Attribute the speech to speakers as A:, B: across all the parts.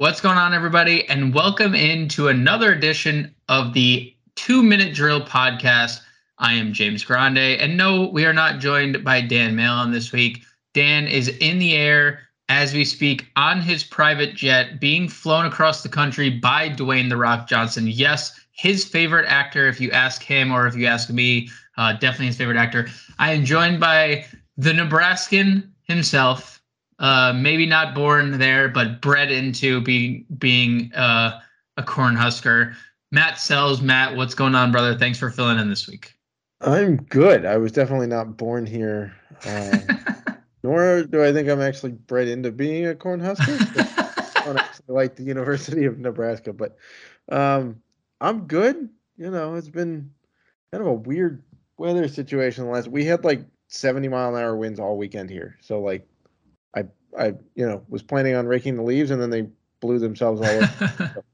A: What's going on, everybody? And welcome into another edition of the Two Minute Drill Podcast. I am James Grande. And no, we are not joined by Dan Malin this week. Dan is in the air as we speak on his private jet being flown across the country by Dwayne The Rock Johnson. Yes, his favorite actor, if you ask him or if you ask me, uh, definitely his favorite actor. I am joined by the Nebraskan himself, uh, maybe not born there, but bred into being being uh, a Cornhusker. Matt Sells, Matt, what's going on, brother? Thanks for filling in this week.
B: I'm good. I was definitely not born here, uh, nor do I think I'm actually bred into being a Cornhusker. I don't actually like the University of Nebraska, but um, I'm good. You know, it's been kind of a weird weather situation. Last we had like 70 mile an hour winds all weekend here, so like I you know was planning on raking the leaves and then they blew themselves all over.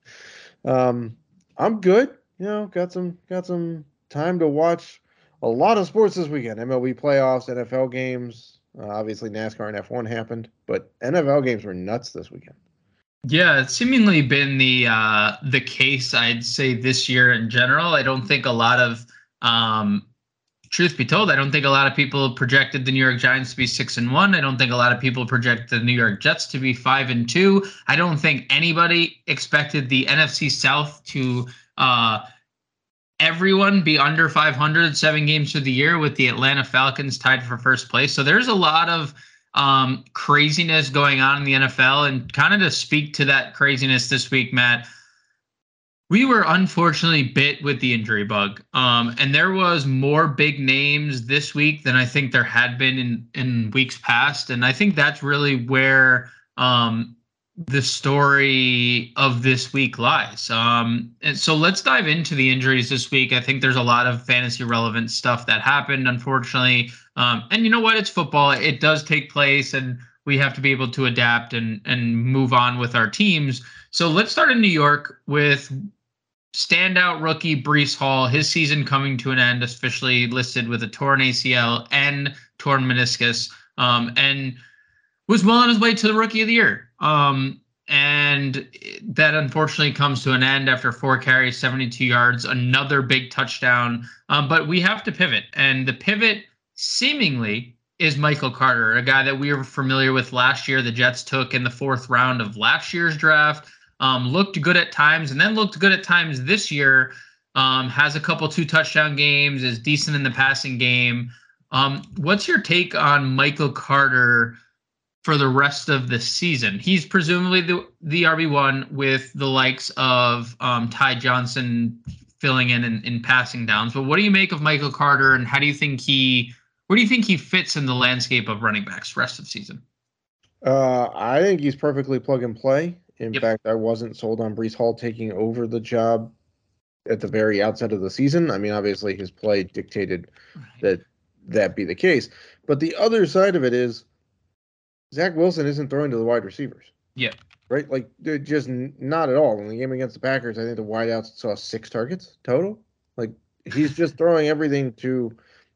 B: um, I'm good. You know, got some got some time to watch a lot of sports this weekend. MLB playoffs, NFL games. Uh, obviously, NASCAR and F1 happened, but NFL games were nuts this weekend.
A: Yeah, it's seemingly been the uh, the case. I'd say this year in general. I don't think a lot of um, truth be told, I don't think a lot of people projected the New York Giants to be six and one. I don't think a lot of people project the New York Jets to be five and two. I don't think anybody expected the NFC South to uh, everyone be under 500 seven games through the year with the Atlanta Falcons tied for first place. So there's a lot of um, craziness going on in the NFL. And kind of to speak to that craziness this week, Matt, we were unfortunately bit with the injury bug. Um, and there was more big names this week than I think there had been in, in weeks past. And I think that's really where um, the story of this week lies. Um, and so let's dive into the injuries this week. I think there's a lot of fantasy relevant stuff that happened, unfortunately. Um, and you know what? It's football. It does take place, and we have to be able to adapt and and move on with our teams. So let's start in New York with standout rookie Breece Hall, his season coming to an end, officially listed with a torn ACL and torn meniscus, um, and was well on his way to the rookie of the year. Um, and that unfortunately comes to an end after four carries, 72 yards, another big touchdown. Um, but we have to pivot, and the pivot seemingly is Michael Carter, a guy that we were familiar with last year. The Jets took in the fourth round of last year's draft. Um, looked good at times and then looked good at times this year. Um, has a couple two touchdown games, is decent in the passing game. Um, what's your take on Michael Carter for the rest of the season? He's presumably the the RB one with the likes of um, Ty Johnson filling in, in in passing downs. But what do you make of Michael Carter, and how do you think he where do you think he fits in the landscape of running backs rest of season?
B: Uh, I think he's perfectly plug and play. In yep. fact, I wasn't sold on Breece Hall taking over the job at the very outset of the season. I mean, obviously his play dictated that that be the case. But the other side of it is Zach Wilson isn't throwing to the wide receivers.
A: Yeah.
B: Right? Like, just not at all. In the game against the Packers, I think the wideouts saw six targets total. Like, he's just throwing everything to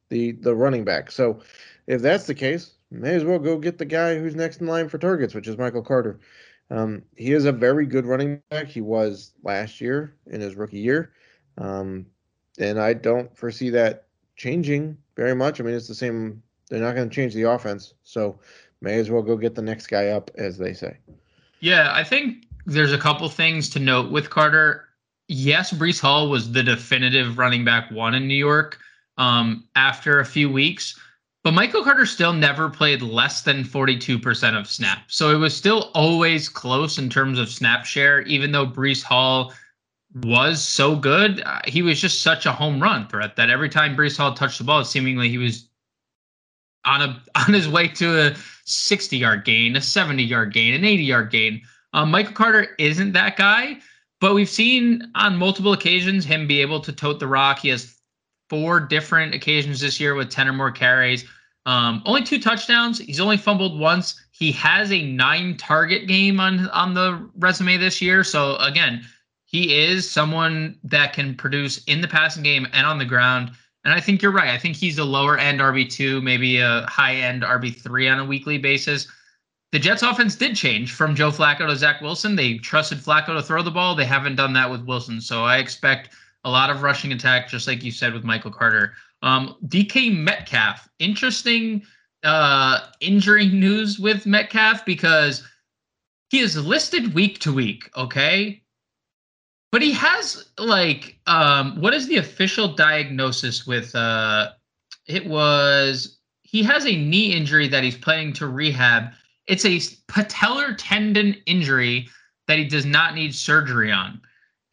B: the the running back. So, if that's the case, may as well go get the guy who's next in line for targets, which is Michael Carter. Um, he is a very good running back. He was last year in his rookie year. Um, and I don't foresee that changing very much. I mean, it's the same. They're not going to change the offense. So may as well go get the next guy up, as they say.
A: Yeah, I think there's a couple things to note with Carter. Yes, Breece Hall was the definitive running back one in New York um, after a few weeks. But Michael Carter still never played less than 42% of snaps. So it was still always close in terms of snap share, even though Breece Hall was so good. Uh, he was just such a home run threat that every time Breece Hall touched the ball, seemingly he was on a on his way to a 60 yard gain, a 70 yard gain, an 80 yard gain. Um, Michael Carter isn't that guy, but we've seen on multiple occasions him be able to tote the rock. He has four different occasions this year with 10 or more carries. Um, only two touchdowns. He's only fumbled once. He has a nine target game on on the resume this year. So again, he is someone that can produce in the passing game and on the ground. And I think you're right. I think he's a lower end RB2, maybe a high end RB3 on a weekly basis. the Jets offense did change from Joe Flacco to Zach Wilson. They trusted Flacco to throw the ball. They haven't done that with Wilson. So I expect a lot of rushing attack, just like you said with Michael Carter. Um, DK Metcalf, interesting uh, injury news with Metcalf because he is listed week to week. Okay. But he has like um, what is the official diagnosis with uh it was he has a knee injury that he's planning to rehab. It's a patellar tendon injury that he does not need surgery on.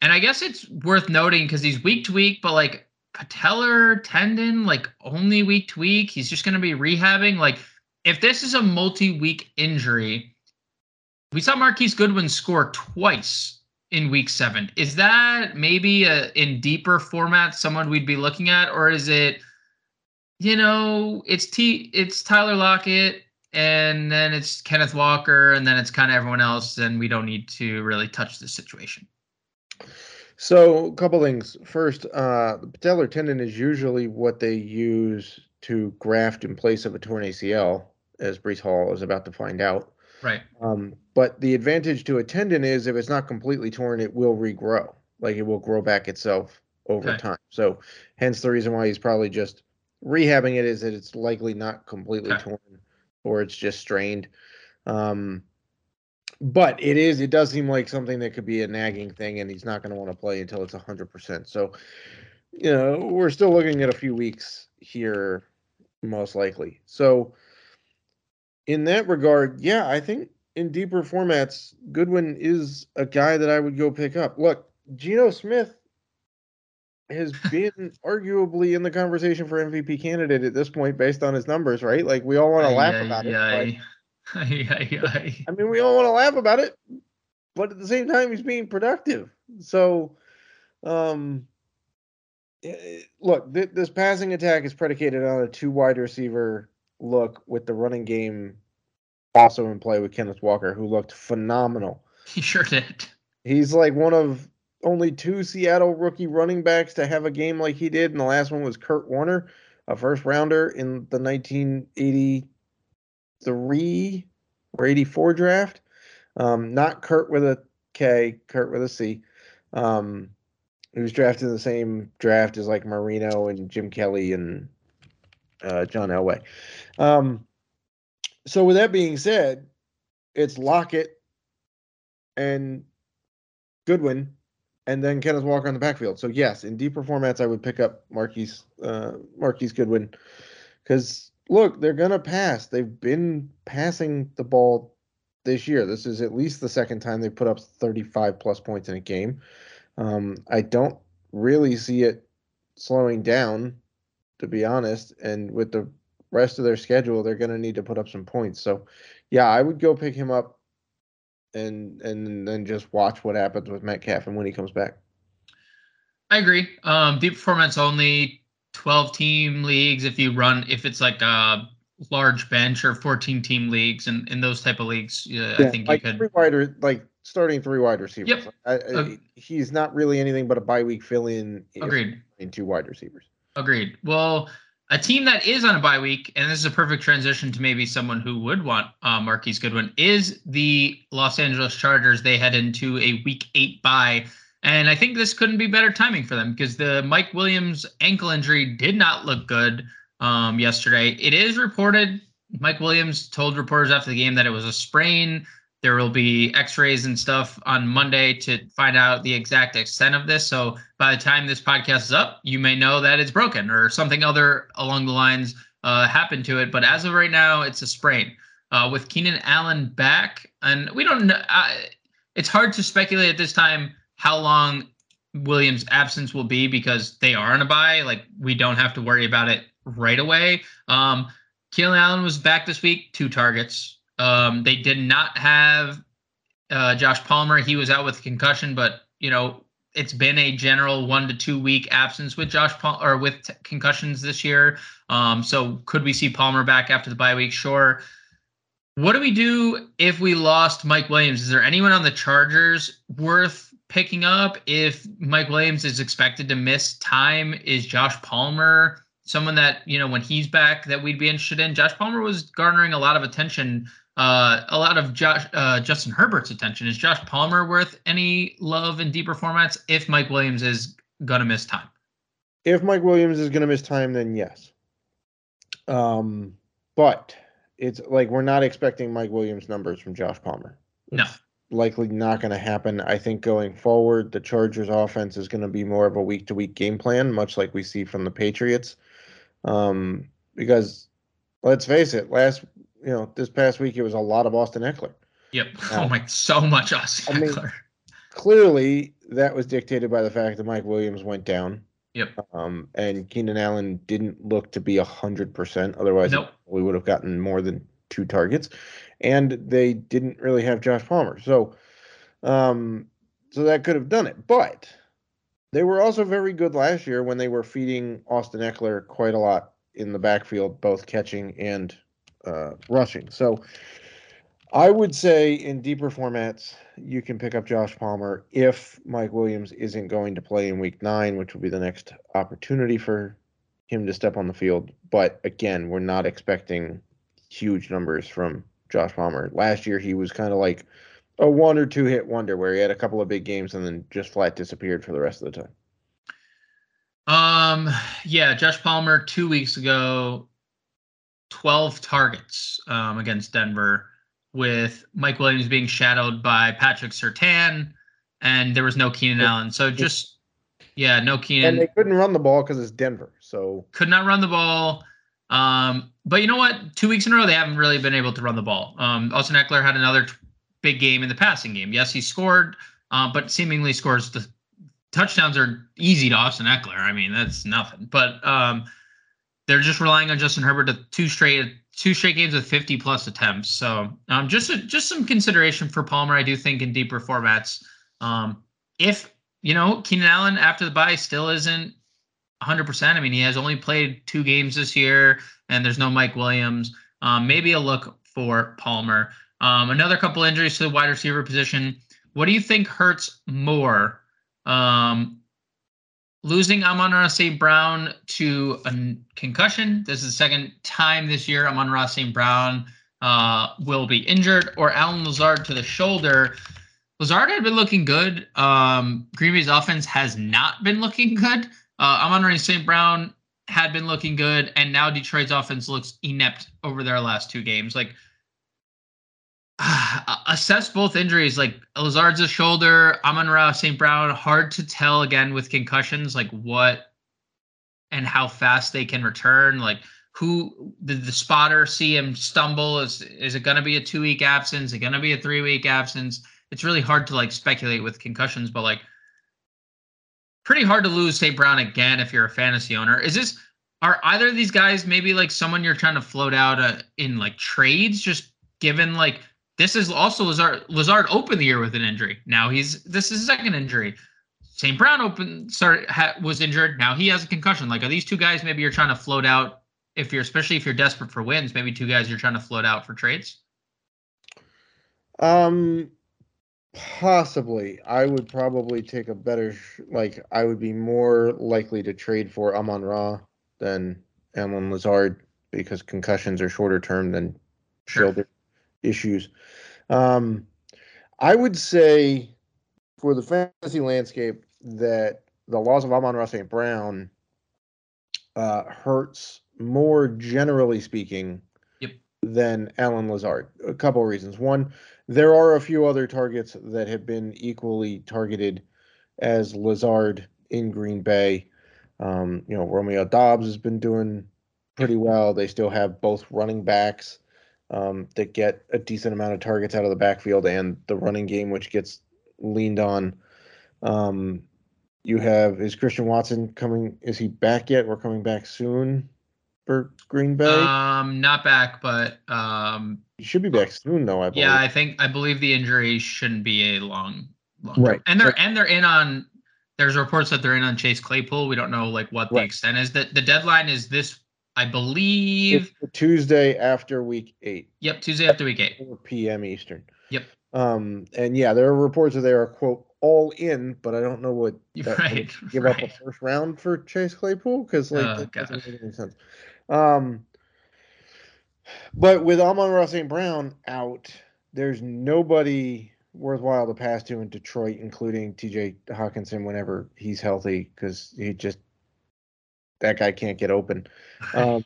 A: And I guess it's worth noting because he's week to week, but like patellar tendon, like only week to week, he's just going to be rehabbing. Like, if this is a multi week injury, we saw Marquise Goodwin score twice in week seven. Is that maybe a, in deeper format someone we'd be looking at, or is it, you know, it's T, it's Tyler Lockett, and then it's Kenneth Walker, and then it's kind of everyone else, and we don't need to really touch the situation.
B: So, a couple things. First, uh, the patellar tendon is usually what they use to graft in place of a torn ACL, as Breece Hall is about to find out.
A: Right.
B: Um, but the advantage to a tendon is if it's not completely torn, it will regrow. Like it will grow back itself over okay. time. So, hence the reason why he's probably just rehabbing it is that it's likely not completely okay. torn or it's just strained. Um, but it is it does seem like something that could be a nagging thing and he's not going to want to play until it's 100% so you know we're still looking at a few weeks here most likely. So in that regard yeah i think in deeper formats goodwin is a guy that i would go pick up. Look Geno smith has been arguably in the conversation for mvp candidate at this point based on his numbers right? Like we all want to laugh about it I mean, we all want to laugh about it, but at the same time, he's being productive. So, um, eh, eh, look, th- this passing attack is predicated on a two wide receiver look with the running game also in play with Kenneth Walker, who looked phenomenal.
A: He sure did.
B: He's like one of only two Seattle rookie running backs to have a game like he did, and the last one was Curt Warner, a first rounder in the 1980 83 or 84 draft. Um, not Kurt with a K, Curt with a C. Um, he was drafted in the same draft as like Marino and Jim Kelly and uh, John Elway. Um, so with that being said, it's Lockett and Goodwin, and then Kenneth Walker on the backfield. So yes, in deeper formats, I would pick up Marquise uh, Marquise Goodwin because look, they're going to pass. They've been passing the ball this year. This is at least the second time they put up 35 plus points in a game. Um, I don't really see it slowing down, to be honest. And with the rest of their schedule, they're going to need to put up some points. So, yeah, I would go pick him up and and then just watch what happens with Metcalf and when he comes back.
A: I agree. Um, deep performance only 12 team leagues if you run if it's like a large bench or 14 team leagues and in those type of leagues uh, yeah, i think
B: like
A: you could
B: three wider like starting three wide receivers. Yep. I, I, he's not really anything but a bye week fill in
A: agreed.
B: in two wide receivers.
A: Agreed. Well a team that is on a bye week, and this is a perfect transition to maybe someone who would want uh, Marquise Goodwin, is the Los Angeles Chargers. They head into a week eight bye and I think this couldn't be better timing for them because the Mike Williams ankle injury did not look good um, yesterday. It is reported, Mike Williams told reporters after the game that it was a sprain. There will be x rays and stuff on Monday to find out the exact extent of this. So by the time this podcast is up, you may know that it's broken or something other along the lines uh, happened to it. But as of right now, it's a sprain. Uh, with Keenan Allen back, and we don't know. It's hard to speculate at this time how long Williams' absence will be because they are on a bye. Like we don't have to worry about it right away. Um, Keenan Allen was back this week, two targets. Um, they did not have uh, Josh Palmer. He was out with concussion, but you know it's been a general one to two week absence with Josh Palmer or with t- concussions this year. Um, so could we see Palmer back after the bye week? Sure. What do we do if we lost Mike Williams? Is there anyone on the Chargers worth picking up if Mike Williams is expected to miss time? Is Josh Palmer someone that, you know, when he's back that we'd be interested in? Josh Palmer was garnering a lot of attention uh, a lot of Josh, uh, Justin Herbert's attention. Is Josh Palmer worth any love in deeper formats if Mike Williams is gonna miss time?
B: If Mike Williams is gonna miss time, then yes. Um, but it's like we're not expecting Mike Williams numbers from Josh Palmer.
A: No.
B: Likely not going to happen. I think going forward, the Chargers offense is going to be more of a week to week game plan, much like we see from the Patriots. Um, because let's face it, last you know, this past week it was a lot of Austin Ekeler.
A: Yep. oh my so much Austin I mean, Ekeler.
B: Clearly that was dictated by the fact that Mike Williams went down.
A: Yep.
B: Um, and Keenan Allen didn't look to be a hundred percent. Otherwise,
A: nope.
B: we would have gotten more than two targets. And they didn't really have Josh Palmer, so, um, so that could have done it. But they were also very good last year when they were feeding Austin Ekeler quite a lot in the backfield, both catching and uh, rushing. So I would say in deeper formats, you can pick up Josh Palmer if Mike Williams isn't going to play in week nine, which will be the next opportunity for him to step on the field. But again, we're not expecting huge numbers from Josh Palmer. Last year, he was kind of like a one or two hit wonder where he had a couple of big games and then just flat disappeared for the rest of the time.
A: Um, yeah, Josh Palmer two weeks ago, 12 targets um, against Denver with Mike Williams being shadowed by Patrick Surtain, and there was no Keenan Allen. So just yeah, no Keenan.
B: And they couldn't run the ball because it's Denver, so
A: could not run the ball. Um, but you know what? Two weeks in a row, they haven't really been able to run the ball. Um, Austin Ekeler had another t- big game in the passing game. Yes, he scored, uh, but seemingly scores the touchdowns are easy to Austin Ekeler. I mean, that's nothing. But um, they're just relying on Justin Herbert to two straight two straight games with 50 plus attempts. So um, just a, just some consideration for Palmer, I do think in deeper formats. Um, if you know Keenan Allen after the bye still isn't 100. percent I mean, he has only played two games this year, and there's no Mike Williams. Um, maybe a look for Palmer. Um, another couple injuries to the wide receiver position. What do you think hurts more? Um, losing Amon-Ra St. Brown to a concussion. This is the second time this year Amon-Ra St. Brown uh, will be injured, or Allen Lazard to the shoulder. Lazard had been looking good. Um, Green Bay's offense has not been looking good. Uh, Amon-Ra St. Brown had been looking good, and now Detroit's offense looks inept over their last two games. Like assess both injuries. Like Lazard's a shoulder, Amon Ra St. Brown. Hard to tell again with concussions, like what and how fast they can return. Like who did the spotter see him stumble? Is is it going to be a two week absence? Is it going to be a three week absence? It's really hard to like speculate with concussions, but like pretty hard to lose St. Brown again if you're a fantasy owner. Is this are either of these guys maybe like someone you're trying to float out uh, in like trades just given like this is also Lazard. Lazard opened the year with an injury. Now he's this is second injury. St. Brown open start ha, was injured. Now he has a concussion. Like are these two guys? Maybe you're trying to float out if you're especially if you're desperate for wins. Maybe two guys you're trying to float out for trades.
B: Um, possibly. I would probably take a better like I would be more likely to trade for Amon Ra than Allen Lazard because concussions are shorter term than sure. shoulder issues. Um, I would say for the fantasy landscape that the loss of Amon-Ra St. Brown uh, hurts more generally speaking
A: yep.
B: than Allen Lazard. A couple of reasons. One, there are a few other targets that have been equally targeted as Lazard in Green Bay. Um, you know, Romeo Doubs has been doing pretty well. They still have both running backs um, that get a decent amount of targets out of the backfield and the running game, which gets leaned on. Um, you have is Christian Watson coming? Is he back yet? We're coming back soon for Green Bay.
A: Um, not back, but um,
B: he should be back soon, though. I believe.
A: Yeah, I think I believe the injury shouldn't be a long, long
B: right.
A: And they're and they're in on. There's reports that they're in on Chase Claypool. We don't know like what the extent is. That the deadline is this I believe
B: Tuesday after week eight.
A: Yep, Tuesday after week eight.
B: 4 p.m. Eastern.
A: Yep.
B: Um, and yeah, there are reports that they are quote all in, but I don't know what
A: that right,
B: give
A: right.
B: up a first round for Chase Claypool because like oh, that doesn't make any sense. Um, But with Amon-Ra St. Brown out, there's nobody worthwhile to pass to in Detroit, including TJ Hockenson whenever he's healthy, because he just that guy can't get open. Um,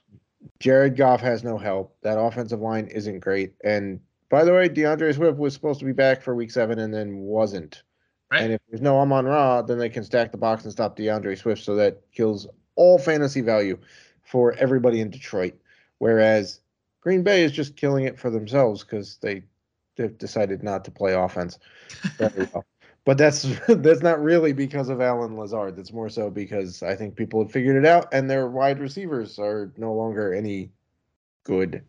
B: Jared Goff has no help. That offensive line isn't great. And by the way, DeAndre Swift was supposed to be back for week seven and then wasn't.
A: Right.
B: And if there's no Amon Ra, then they can stack the box and stop DeAndre Swift. So that kills all fantasy value for everybody in Detroit. Whereas Green Bay is just killing it for themselves because they they've decided not to play offense very well. But that's that's not really because of Allen Lazard. That's more so because I think people have figured it out and their wide receivers are no longer any good.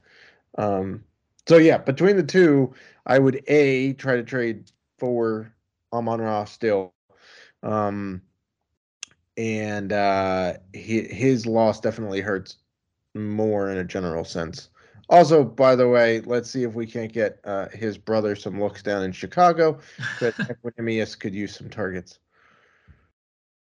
B: Um, so yeah, between the two, I would a try to trade for Amon Ra still. Um, and uh, he, his loss definitely hurts more in a general sense. Also, by the way, let's see if we can't get uh, his brother some looks down in Chicago. That Equanimeous could use some targets.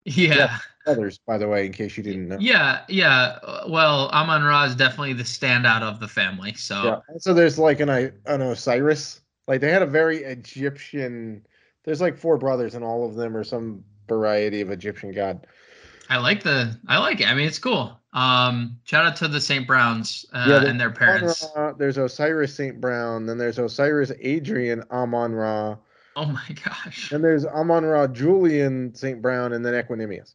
A: Yeah. yeah.
B: Others, by the way, in case you didn't know.
A: Yeah, yeah. Well, Amon Ra is definitely the standout of the family. So
B: yeah. So there's like an an Osiris. Like they had a very Egyptian. There's like four brothers, and all of them are some variety of Egyptian god.
A: I like the. I like it. I mean, it's cool. Um, shout out to the St. Browns uh, yeah, and their parents.
B: Ra, there's Osiris St. Brown, then there's Osiris Adrian Amon Ra.
A: Oh my gosh.
B: And there's Amon Ra Julian St. Brown, and then Equanimeous.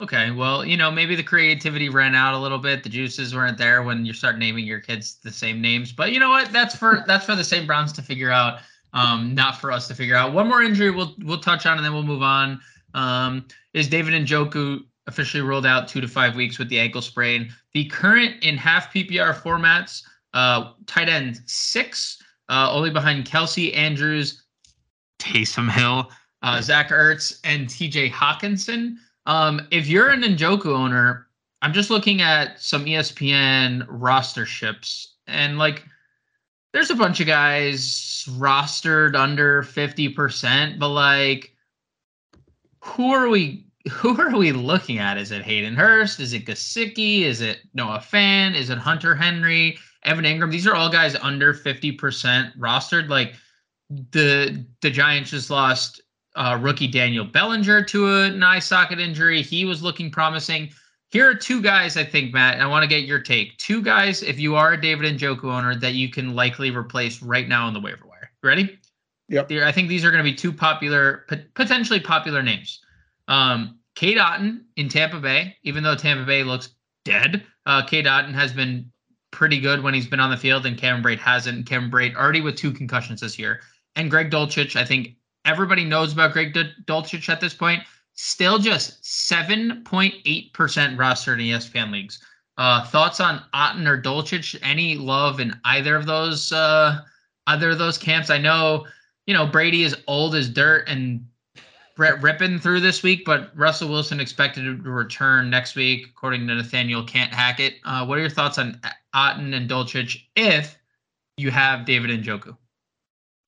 A: Okay, well, you know, maybe the creativity ran out a little bit. The juices weren't there when you start naming your kids the same names. But you know what? That's for that's for the St. Browns to figure out. Um, not for us to figure out. One more injury we'll we'll touch on and then we'll move on. Um, is David and Njoku officially ruled out two to five weeks with the ankle sprain. The current in half PPR formats, uh, tight end six, uh, only behind Kelce Andrews, Taysom Hill, uh, Zach Ertz, and TJ Hockenson. Um, if you're an Njoku owner, I'm just looking at some ESPN roster ships, and like, there's a bunch of guys rostered under 50%, but like, who are we who are we looking at? Is it Hayden Hurst? Is it Gesicki? Is it Noah Fant? Is it Hunter Henry? Evan Engram? These are all guys under 50% rostered. Like the the Giants just lost uh, rookie Daniel Bellinger to an eye socket injury. He was looking promising. Here are two guys I think, Matt. I want to get your take. Two guys, if you are a David and Njoku owner, that you can likely replace right now on the waiver wire. Ready?
B: Yep.
A: I think these are going to be two popular, potentially popular names. Um, Cade Otton in Tampa Bay, even though Tampa Bay looks dead, uh, Cade Otton has been pretty good when he's been on the field, and Cameron Brate hasn't. Cameron Brate already with two concussions this year. And Greg Dulcich, I think everybody knows about Greg Dulcich at this point. Still just 7.8% rostered in ESPN leagues. Uh, thoughts on Otton or Dulcich? Any love in either of those uh, of those camps? I know, you know, Brady is old as dirt and Brett Rypien through this week, but Russell Wilson expected to return next week, according to Nathaniel Can't Hack It. Uh, what are your thoughts on Otton and Dulcich if you have David and Njoku?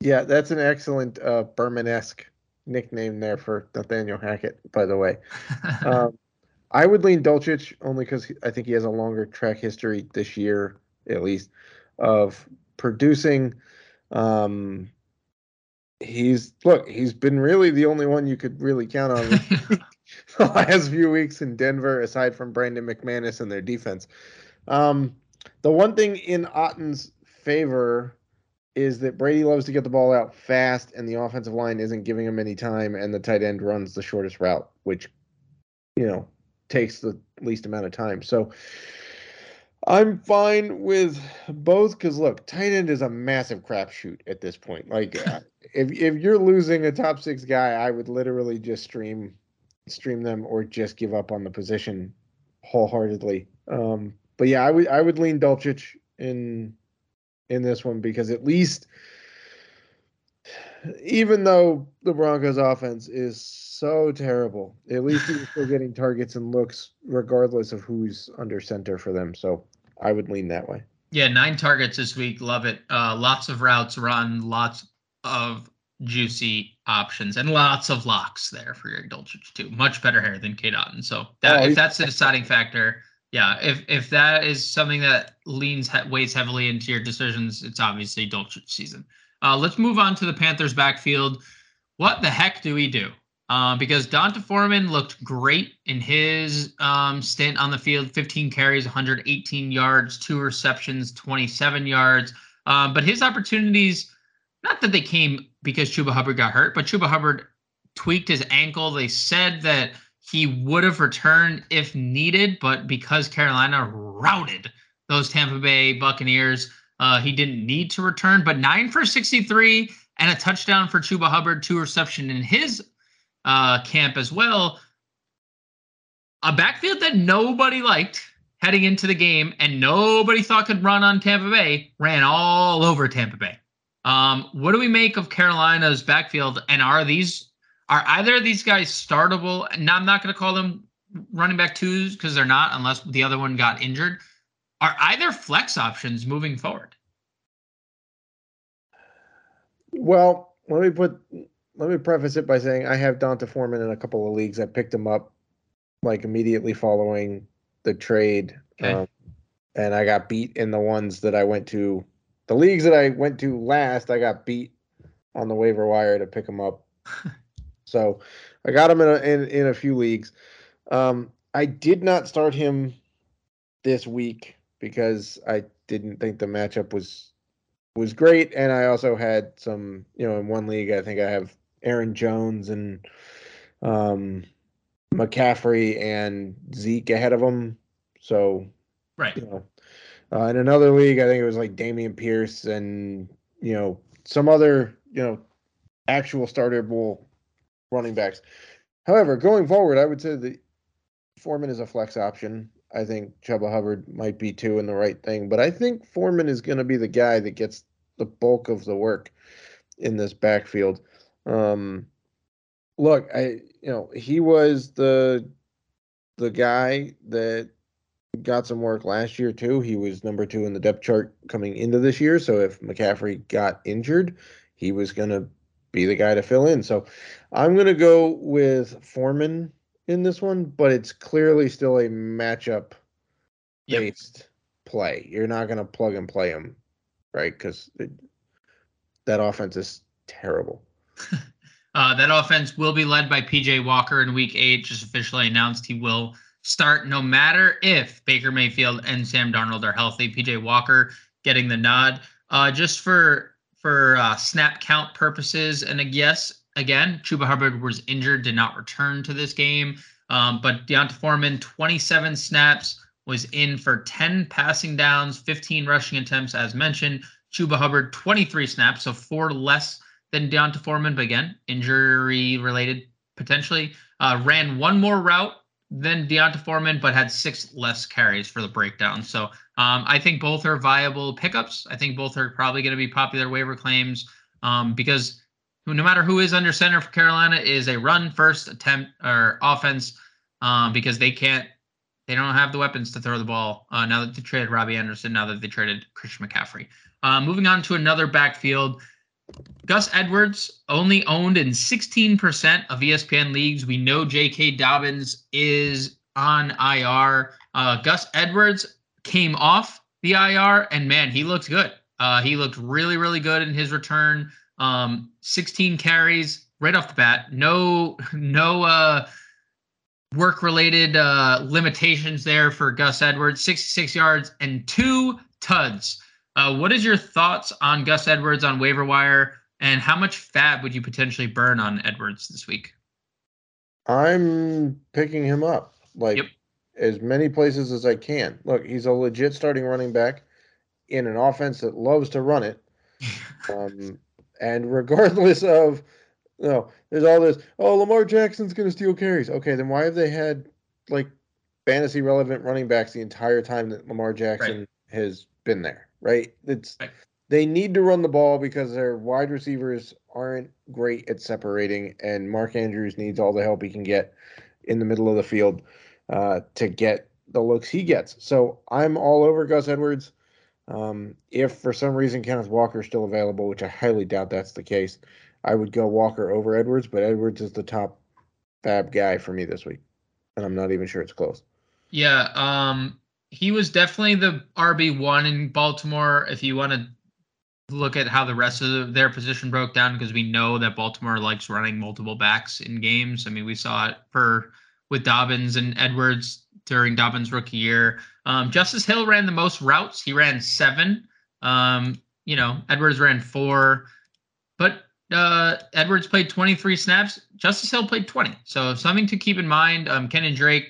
B: Yeah, that's an excellent uh, Berman-esque nickname there for Nathaniel Hackett, by the way. um, I would lean Dulcich only because I think he has a longer track history this year, at least, of producing. Um, he's look, he's been really the only one you could really count on the last few weeks in Denver, aside from Brandon McManus and their defense. Um, the one thing in Otton's favor is that Brady loves to get the ball out fast, and the offensive line isn't giving him any time, and the tight end runs the shortest route, which you know takes the least amount of time. So I'm fine with both because look, tight end is a massive crapshoot at this point. Like, uh, if if you're losing a top six guy, I would literally just stream stream them or just give up on the position wholeheartedly. Um, but yeah, I would I would lean Dulcich in in this one because at least even though the Broncos offense is so terrible, at least he's still getting targets and looks regardless of who's under center for them. So I would lean that way.
A: Yeah, nine targets this week. Love it. Uh, lots of routes run, lots of juicy options, and lots of locks there for your Dulcich too. Much better hair than Cade Otton. So that, oh, if that's the deciding factor, Yeah, if if that is something that leans weighs heavily into your decisions, it's obviously Dulcich season. Uh, let's move on to the Panthers backfield. What the heck do we do? Uh, because D'Onta Foreman looked great in his um, stint on the field 15 carries, 118 yards, two receptions, 27 yards. Um, but his opportunities, not that they came because Chuba Hubbard got hurt, but Chuba Hubbard tweaked his ankle. They said that he would have returned if needed, but because Carolina routed those Tampa Bay Buccaneers, uh, he didn't need to return. But nine for 63 and a touchdown for Chuba Hubbard, two reception in his uh, camp as well. A backfield that nobody liked heading into the game and nobody thought could run on Tampa Bay ran all over Tampa Bay. Um, what do we make of Carolina's backfield? And are these are either of these guys startable? Now I'm not going to call them running back twos because they're not, unless the other one got injured. Are either flex options moving forward?
B: Well, let me put let me preface it by saying I have D'Onta Foreman in a couple of leagues. I picked him up like immediately following the trade, okay. um, and I got beat in the ones that I went to. The leagues that I went to last, I got beat on the waiver wire to pick him up. so I got him in a, in, in a few leagues. Um, I did not start him this week because I didn't think the matchup was was great, and I also had some, you know, in one league I think I have Aaron Jones and um, McCaffrey and Zeke ahead of him. So,
A: right.
B: You know, uh, in another league, I think it was like Dameon Pierce and you know some other you know actual startable running backs. However, going forward, I would say that Foreman is a flex option. I think Chuba Hubbard might be too in the right thing, but I think Foreman is going to be the guy that gets the bulk of the work in this backfield. Um, look, I you know he was the the guy that got some work last year too. He was number two in the depth chart coming into this year. So if McCaffrey got injured, he was gonna be the guy to fill in. So I'm gonna go with Foreman in this one, but it's clearly still a matchup based yep. play. You're not gonna plug and play him, right? Because that offense is terrible.
A: uh, that offense will be led by PJ Walker in week eight, just officially announced he will start no matter if Baker Mayfield and Sam Darnold are healthy. PJ Walker getting the nod. Uh, just for for uh, snap count purposes, and yes, again, Chuba Hubbard was injured, did not return to this game. Um, but D'Onta Foreman, 27 snaps, was in for 10 passing downs, 15 rushing attempts, as mentioned. Chuba Hubbard, 23 snaps, so four less than D'Onta Foreman, but again, injury related potentially. Uh, ran one more route than D'Onta Foreman, but had six less carries for the breakdown. So um, I think both are viable pickups. I think both are probably going to be popular waiver claims um, because no matter who is under center for Carolina is a run first attempt or offense um, because they can't they don't have the weapons to throw the ball uh, now that they traded Robbie Anderson, now that they traded Christian McCaffrey. Uh, moving on to another backfield. Gus Edwards only owned in 16% of ESPN leagues. We know J.K. Dobbins is on IR. Uh, Gus Edwards came off the IR, and man, he looked good. Uh, he looked really, really good in his return. Um, 16 carries right off the bat. No, no uh, work-related uh, limitations there for Gus Edwards. 66 yards and two tuds. Uh, what is your thoughts on Gus Edwards on waiver wire, and how much fab would you potentially burn on Edwards this week?
B: I'm picking him up like yep. as many places as I can. Look, he's a legit starting running back in an offense that loves to run it. um, and regardless of, you know, there's all this, oh, Lamar Jackson's going to steal carries. Okay, then why have they had like fantasy relevant running backs the entire time that Lamar Jackson right. has been there? Right? It's right. they need to run the ball because their wide receivers aren't great at separating, and Mark Andrews needs all the help he can get in the middle of the field uh, to get the looks he gets. So I'm all over Gus Edwards. Um, if for some reason Kenneth Walker is still available, which I highly doubt that's the case, I would go Walker over Edwards, but Edwards is the top fab guy for me this week. And I'm not even sure it's close.
A: Yeah, um, he was definitely the RB one in Baltimore. If you want to look at how the rest of their position broke down, because we know that Baltimore likes running multiple backs in games. I mean, we saw it for with Dobbins and Edwards during Dobbins' rookie year. Um, Justice Hill ran the most routes. He ran seven. Um, you know, Edwards ran four, but uh, Edwards played 23 snaps. Justice Hill played 20. So something to keep in mind. Um, and Drake,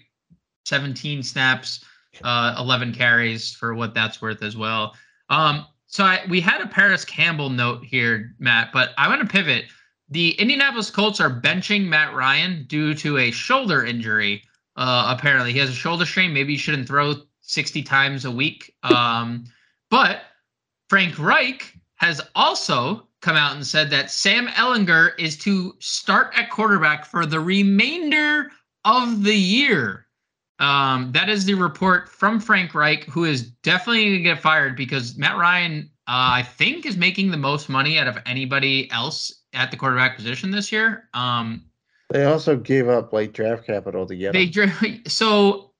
A: 17 snaps, uh, 11 carries for what that's worth as well. Um, so I, we had a Parris Campbell note here, Matt, but I want to pivot. The Indianapolis Colts are benching Matt Ryan due to a shoulder injury. Uh, apparently, he has a shoulder strain. Maybe he shouldn't throw 60 times a week. Um, but Frank Reich has also come out and said that Sam Ehlinger is to start at quarterback for the remainder of the year. Um, that is the report from Frank Reich, who is definitely going to get fired because Matt Ryan, uh, I think, is making the most money out of anybody else at the quarterback position this year. Um,
B: they also gave up like draft capital to get
A: they him. so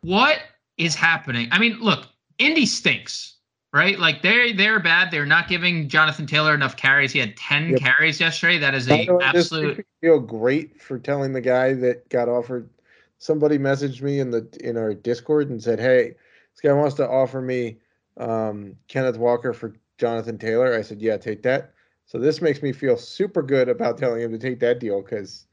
A: what is happening? I mean, look, Indy stinks right? Like they're they're bad. They're not giving Jonathan Taylor enough carries. He had ten yep. carries yesterday. That is a absolute.
B: feel great for telling the guy that got offered. Somebody messaged me in the in our Discord and said, "Hey, this guy wants to offer me um, Kenneth Walker for Jonathan Taylor." I said, "Yeah, take that." So this makes me feel super good about telling him to take that deal because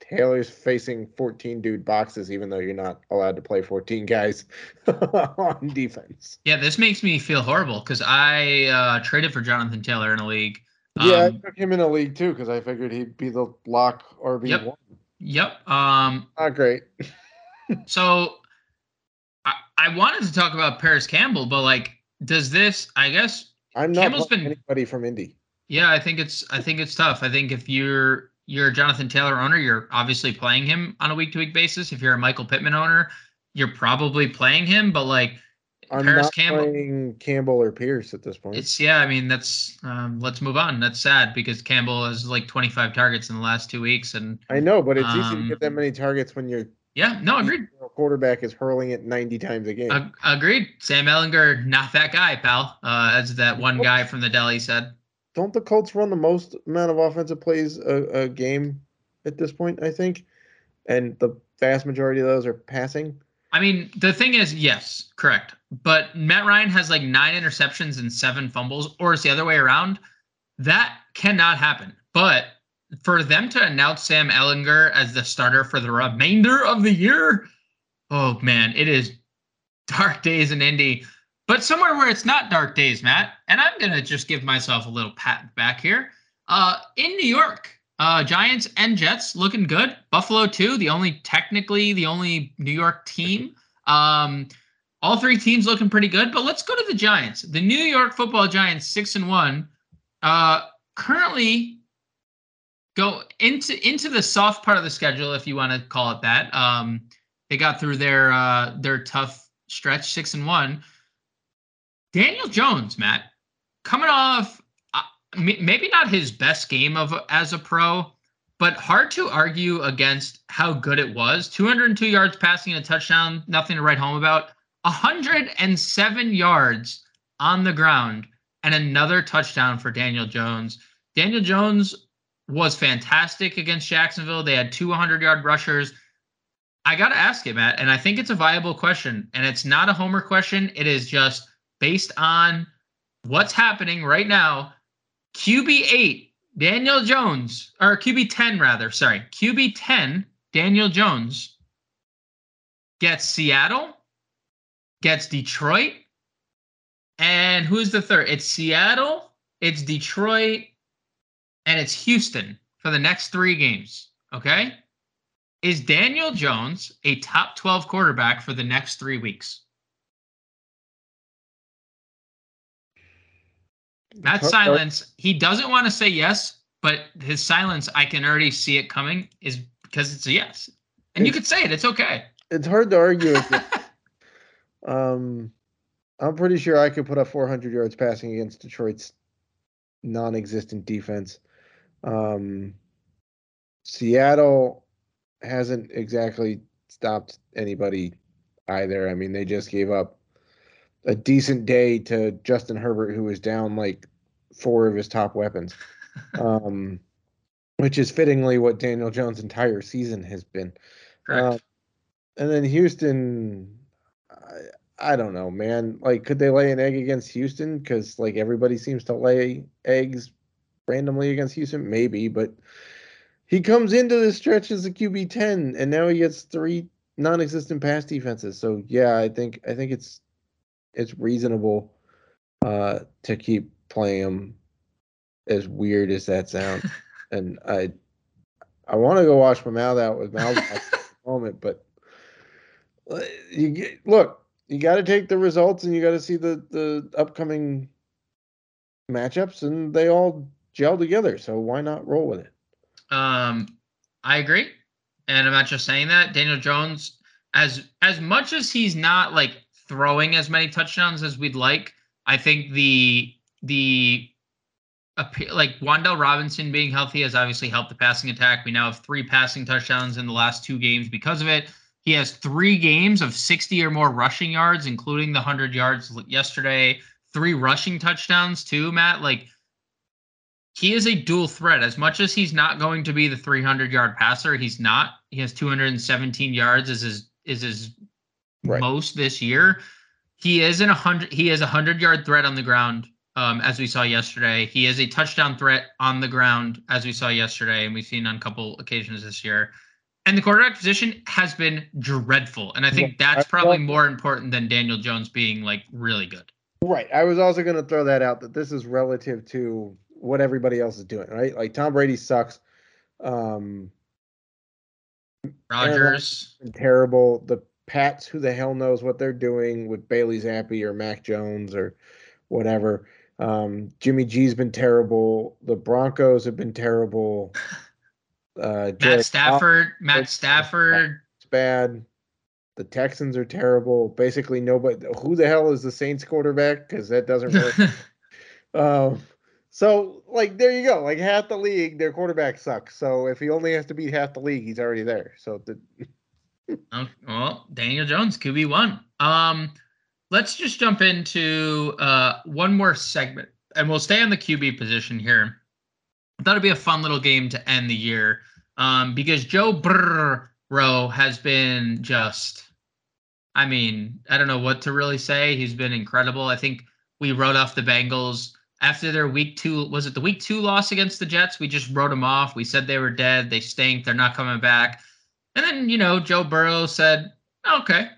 B: Taylor's facing 14 dude boxes, even though you're not allowed to play 14 guys on defense.
A: Yeah, this makes me feel horrible because I uh, traded for Jonathan Taylor in a league.
B: Yeah, um, I took him in a league too because I figured he'd be the lock RB
A: one. Yep. Um,
B: not great.
A: so I, I wanted to talk about Parris Campbell, but like, does this? I guess
B: I'm not Campbell's been anybody from Indy.
A: Yeah, I think it's I think it's tough. I think if you're you're a Jonathan Taylor owner, you're obviously playing him on a week to week basis. If you're a Michael Pittman owner, you're probably playing him, but like
B: I'm Parris not Campbell, playing Campbell or Pierce at this point.
A: It's yeah, I mean that's um, let's move on. That's sad because Campbell has like 25 targets in the last two weeks, and
B: I know, but it's um, easy to get that um, many targets when you're
A: yeah, no, agreed.
B: Quarterback is hurling it 90 times a game. Uh,
A: agreed. Sam Ehlinger, not that guy, pal. Uh, as that one guy from the deli said
B: don't the Colts run the most amount of offensive plays a, a game at this point? I think, and the vast majority of those are passing.
A: I mean, the thing is, yes, correct. But Matt Ryan has like nine interceptions and seven fumbles, or it's the other way around. That cannot happen. But for them to announce Sam Ehlinger as the starter for the remainder of the year, oh man, it is dark days in Indy but somewhere where it's not dark days, Matt. And I'm gonna just give myself a little pat back here. Uh, in New York, uh, Giants and Jets looking good. Buffalo too, the only technically the only New York team. Um, all three teams looking pretty good. But let's go to the Giants. The New York Football Giants, six and one, uh, currently go into into the soft part of the schedule, if you want to call it that. Um, they got through their uh, their tough stretch, six and one. Daniel Jones, Matt, coming off maybe not his best game of as a pro, but hard to argue against how good it was. 202 yards passing and a touchdown, nothing to write home about. 107 yards on the ground and another touchdown for Daniel Jones. Daniel Jones was fantastic against Jacksonville. They had 200 yard rushers. I got to ask it, Matt, and I think it's a viable question. And it's not a homer question. It is just based on what's happening right now, QB8, Daniel Jones, or QB10 rather, sorry, QB10, Daniel Jones gets Seattle, gets Detroit, and who's the third? It's Seattle, it's Detroit, and it's Houston for the next three games. Okay. Is Daniel Jones a top 12 quarterback for the next three weeks? That silence, he doesn't want to say yes, but his silence, I can already see it coming, is because it's a yes. And it's, you could say it, it's okay.
B: It's hard to argue um, I'm pretty sure I could put up 400 yards passing against Detroit's non existent defense. Um, Seattle hasn't exactly stopped anybody either. I mean, they just gave up a decent day to Justin Herbert, who was down like four of his top weapons, um, which is fittingly what Daniel Jones' entire season has been.
A: Correct.
B: Um, and then Houston, I, I don't know, man. Like, could they lay an egg against Houston? Because like everybody seems to lay eggs randomly against Houston, maybe. But he comes into this stretch as a QB ten, and now he gets three non-existent pass defenses. So yeah, I think I think it's it's reasonable uh, to keep playing him. As weird as that sounds, and I I want to go wash my mouth out with mouth at the moment, but uh, you get, look, you got to take the results and you got to see the the upcoming matchups, and they all gel together. So why not roll with it?
A: Um, I agree, and I'm not just saying that. Daniel Jones, as as much as he's not like throwing as many touchdowns as we'd like, I think the the like Wan'Dale Robinson being healthy has obviously helped the passing attack. We now have three passing touchdowns in the last two games because of it. He has three games of 60 or more rushing yards, including the 100 yards yesterday. Three rushing touchdowns too, Matt. Like he is a dual threat. As much as he's not going to be the 300 yard passer, he's not. He has 217 yards as his is his right. most this year. He is in a hundred. He is a hundred yard threat on the ground, um, as we saw yesterday. He is a touchdown threat on the ground, as we saw yesterday, and we've seen on a couple occasions this year. And the quarterback position has been dreadful, and I think that's probably more important than Daniel Jones being like really good.
B: Right. I was also going to throw that out that this is relative to what everybody else is doing, right? Like Tom Brady sucks. Um,
A: Rodgers
B: terrible. The Pats, who the hell knows what they're doing with Bailey Zappe or Mac Jones or whatever. Um, Jimmy G's been terrible. The Broncos have been terrible.
A: Uh, Matt Stafford, Matt Stafford,
B: it's bad. The Texans are terrible. Basically, nobody. Who the hell is the Saints quarterback? Because that doesn't really. um, so like there you go. Like half the league, their quarterback sucks. So if he only has to beat half the league, he's already there. So the
A: oh, well, Daniel Jones, QB one. Um, let's just jump into uh one more segment, and we'll stay on the QB position here. I thought it'd be a fun little game to end the year, um, because Joe Burrow has been just. I mean, I don't know what to really say. He's been incredible. I think we wrote off the Bengals after their week two was it the week two loss against the Jets? We just wrote them off. We said they were dead. They stink. They're not coming back. And then, you know, Joe Burrow said, okay,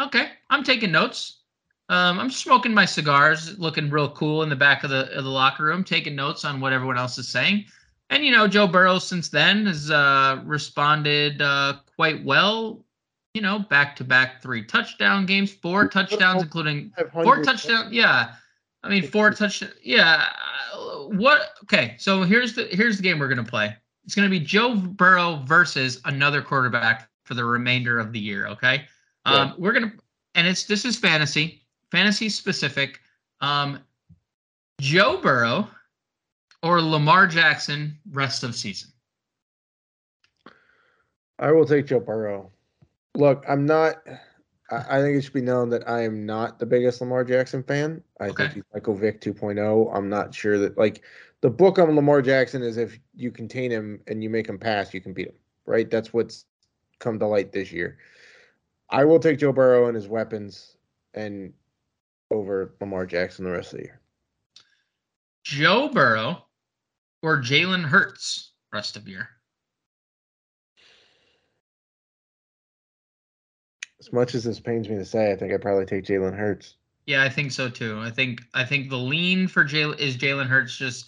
A: okay, I'm taking notes. Um, I'm smoking my cigars, looking real cool in the back of the of the locker room, taking notes on what everyone else is saying. And you know, Joe Burrow since then has uh, responded uh, quite well. You know, back to back three touchdown games, four touchdowns, including four touchdowns. Yeah, I mean, four touchdowns. Yeah. What? Okay. So here's the here's the game we're gonna play. It's gonna be Joe Burrow versus another quarterback for the remainder of the year. Okay. Yeah. Um, we're gonna and it's this is fantasy, fantasy specific. Um, Joe Burrow or Lamar Jackson rest of season.
B: I will take Joe Burrow. Look, I'm not. I, think it should be known that I am not the biggest Lamar Jackson fan. I okay. think he's Michael Vick 2.0. I'm not sure that like the book on Lamar Jackson is if you contain him and you make him pass, you can beat him. Right? That's what's come to light this year. I will take Joe Burrow and his weapons and over Lamar Jackson the rest of the year.
A: Joe Burrow or Jalen Hurts rest of year.
B: As much as this pains me to say, I think I'd probably take Jalen Hurts.
A: Yeah, I think so too. I think I think the lean for Jalen is Jalen Hurts just,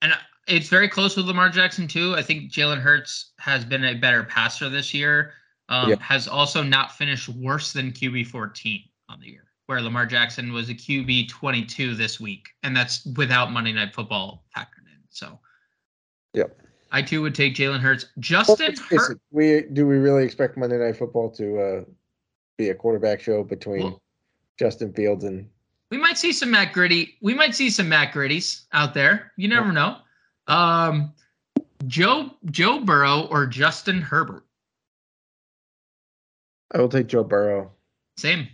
A: and it's very close with Lamar Jackson too. I think Jalen Hurts has been a better passer this year. Um, yeah. Has also not finished worse than QB 14 on the year, where Lamar Jackson was a QB 22 this week, and that's without Monday Night Football factored in. So,
B: yep.
A: I too would take Jalen Hurts. Justin well.
B: We do we really expect Monday Night Football to uh, be a quarterback show between well, Justin Fields and.
A: We might see some Matt Gritty. We might see some Matt Gritties out there. You never know. Um, Joe Joe Burrow or Justin Herbert.
B: I will take Joe Burrow.
A: Same.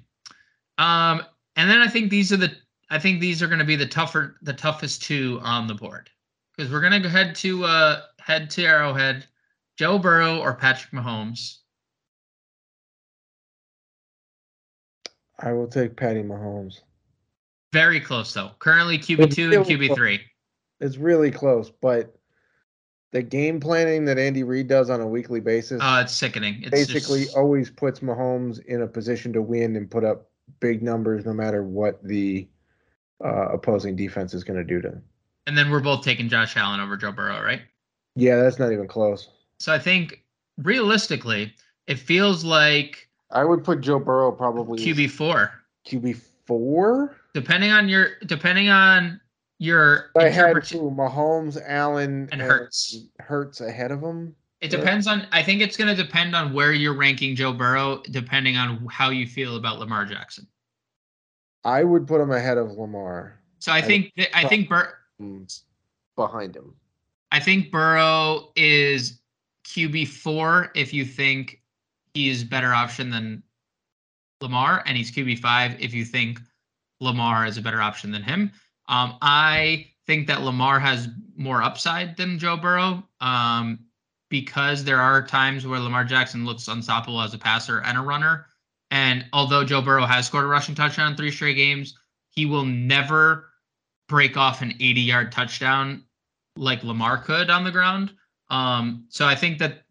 A: Um, and then I think these are the I think these are going to be the tougher the toughest two on the board because we're going to go head to uh head to Arrowhead, Joe Burrow or Patrick Mahomes.
B: I will take Patty Mahomes.
A: Very close though. Currently QB two and QB three.
B: It's really close, but the game planning that Andy Reid does on a weekly basis.
A: Uh, it's sickening. It's
B: basically
A: just,
B: always puts Mahomes in a position to win and put up big numbers no matter what the uh, opposing defense is going to do to him.
A: And then we're both taking Josh Allen over Joe Burrow, right?
B: Yeah, that's not even close.
A: So I think realistically, it feels like
B: I would put Joe Burrow probably
A: QB four.
B: QB four,
A: depending on your depending on your.
B: I had two, Mahomes, Allen,
A: and Hurts.
B: Hurts ahead of him.
A: It depends on. I think it's going to depend on where you're ranking Joe Burrow, depending on how you feel about Lamar Jackson.
B: I would put him ahead of Lamar.
A: So I think I, I think Bur-
B: behind him.
A: I think Burrow is QB four if you think he's a better option than Lamar, and he's QB five if you think Lamar is a better option than him. Um, I think that Lamar has more upside than Joe Burrow um, because there are times where Lamar Jackson looks unstoppable as a passer and a runner. And although Joe Burrow has scored a rushing touchdown in three straight games, he will never break off an 80 yard touchdown like Lamar could on the ground. Um, so I think that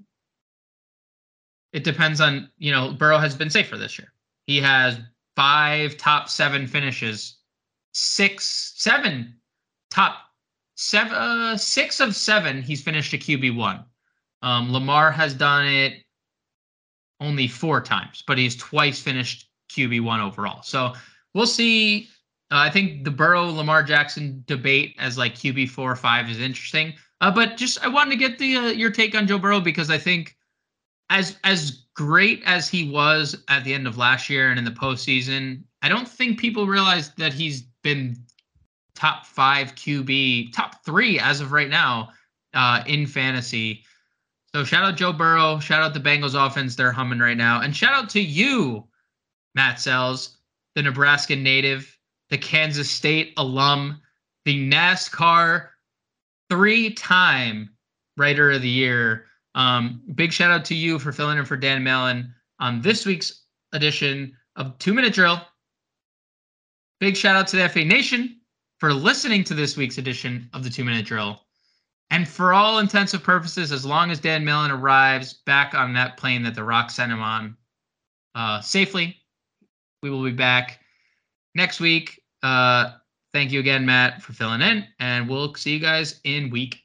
A: it depends on, you know, Burrow has been safer this year. He has five top seven finishes, six, seven top seven, uh, six of seven. He's finished a QB one. Um, Lamar has done it only four times, but he's twice finished QB one overall. So we'll see. Uh, I think the Burrow Lamar Jackson debate as like QB four or five is interesting. Uh, but just I wanted to get the uh, your take on Joe Burrow because I think as as great as he was at the end of last year and in the postseason, I don't think people realize that he's been top five QB, top three as of right now uh, in fantasy. So shout out Joe Burrow, shout out the Bengals offense, they're humming right now, and shout out to you, Matt Sells, the Nebraska native, the Kansas State alum, the NASCAR three-time writer of the year um, big shout out to you for filling in for Dan Malin on this week's edition of Two Minute Drill. Big shout out to the FA Nation for listening to this week's edition of the Two Minute Drill. And for all intensive purposes, as long as Dan Malin arrives back on that plane that The Rock sent him on uh, safely, we will be back next week. Uh, thank you again, Matt, for filling in, and we'll see you guys in week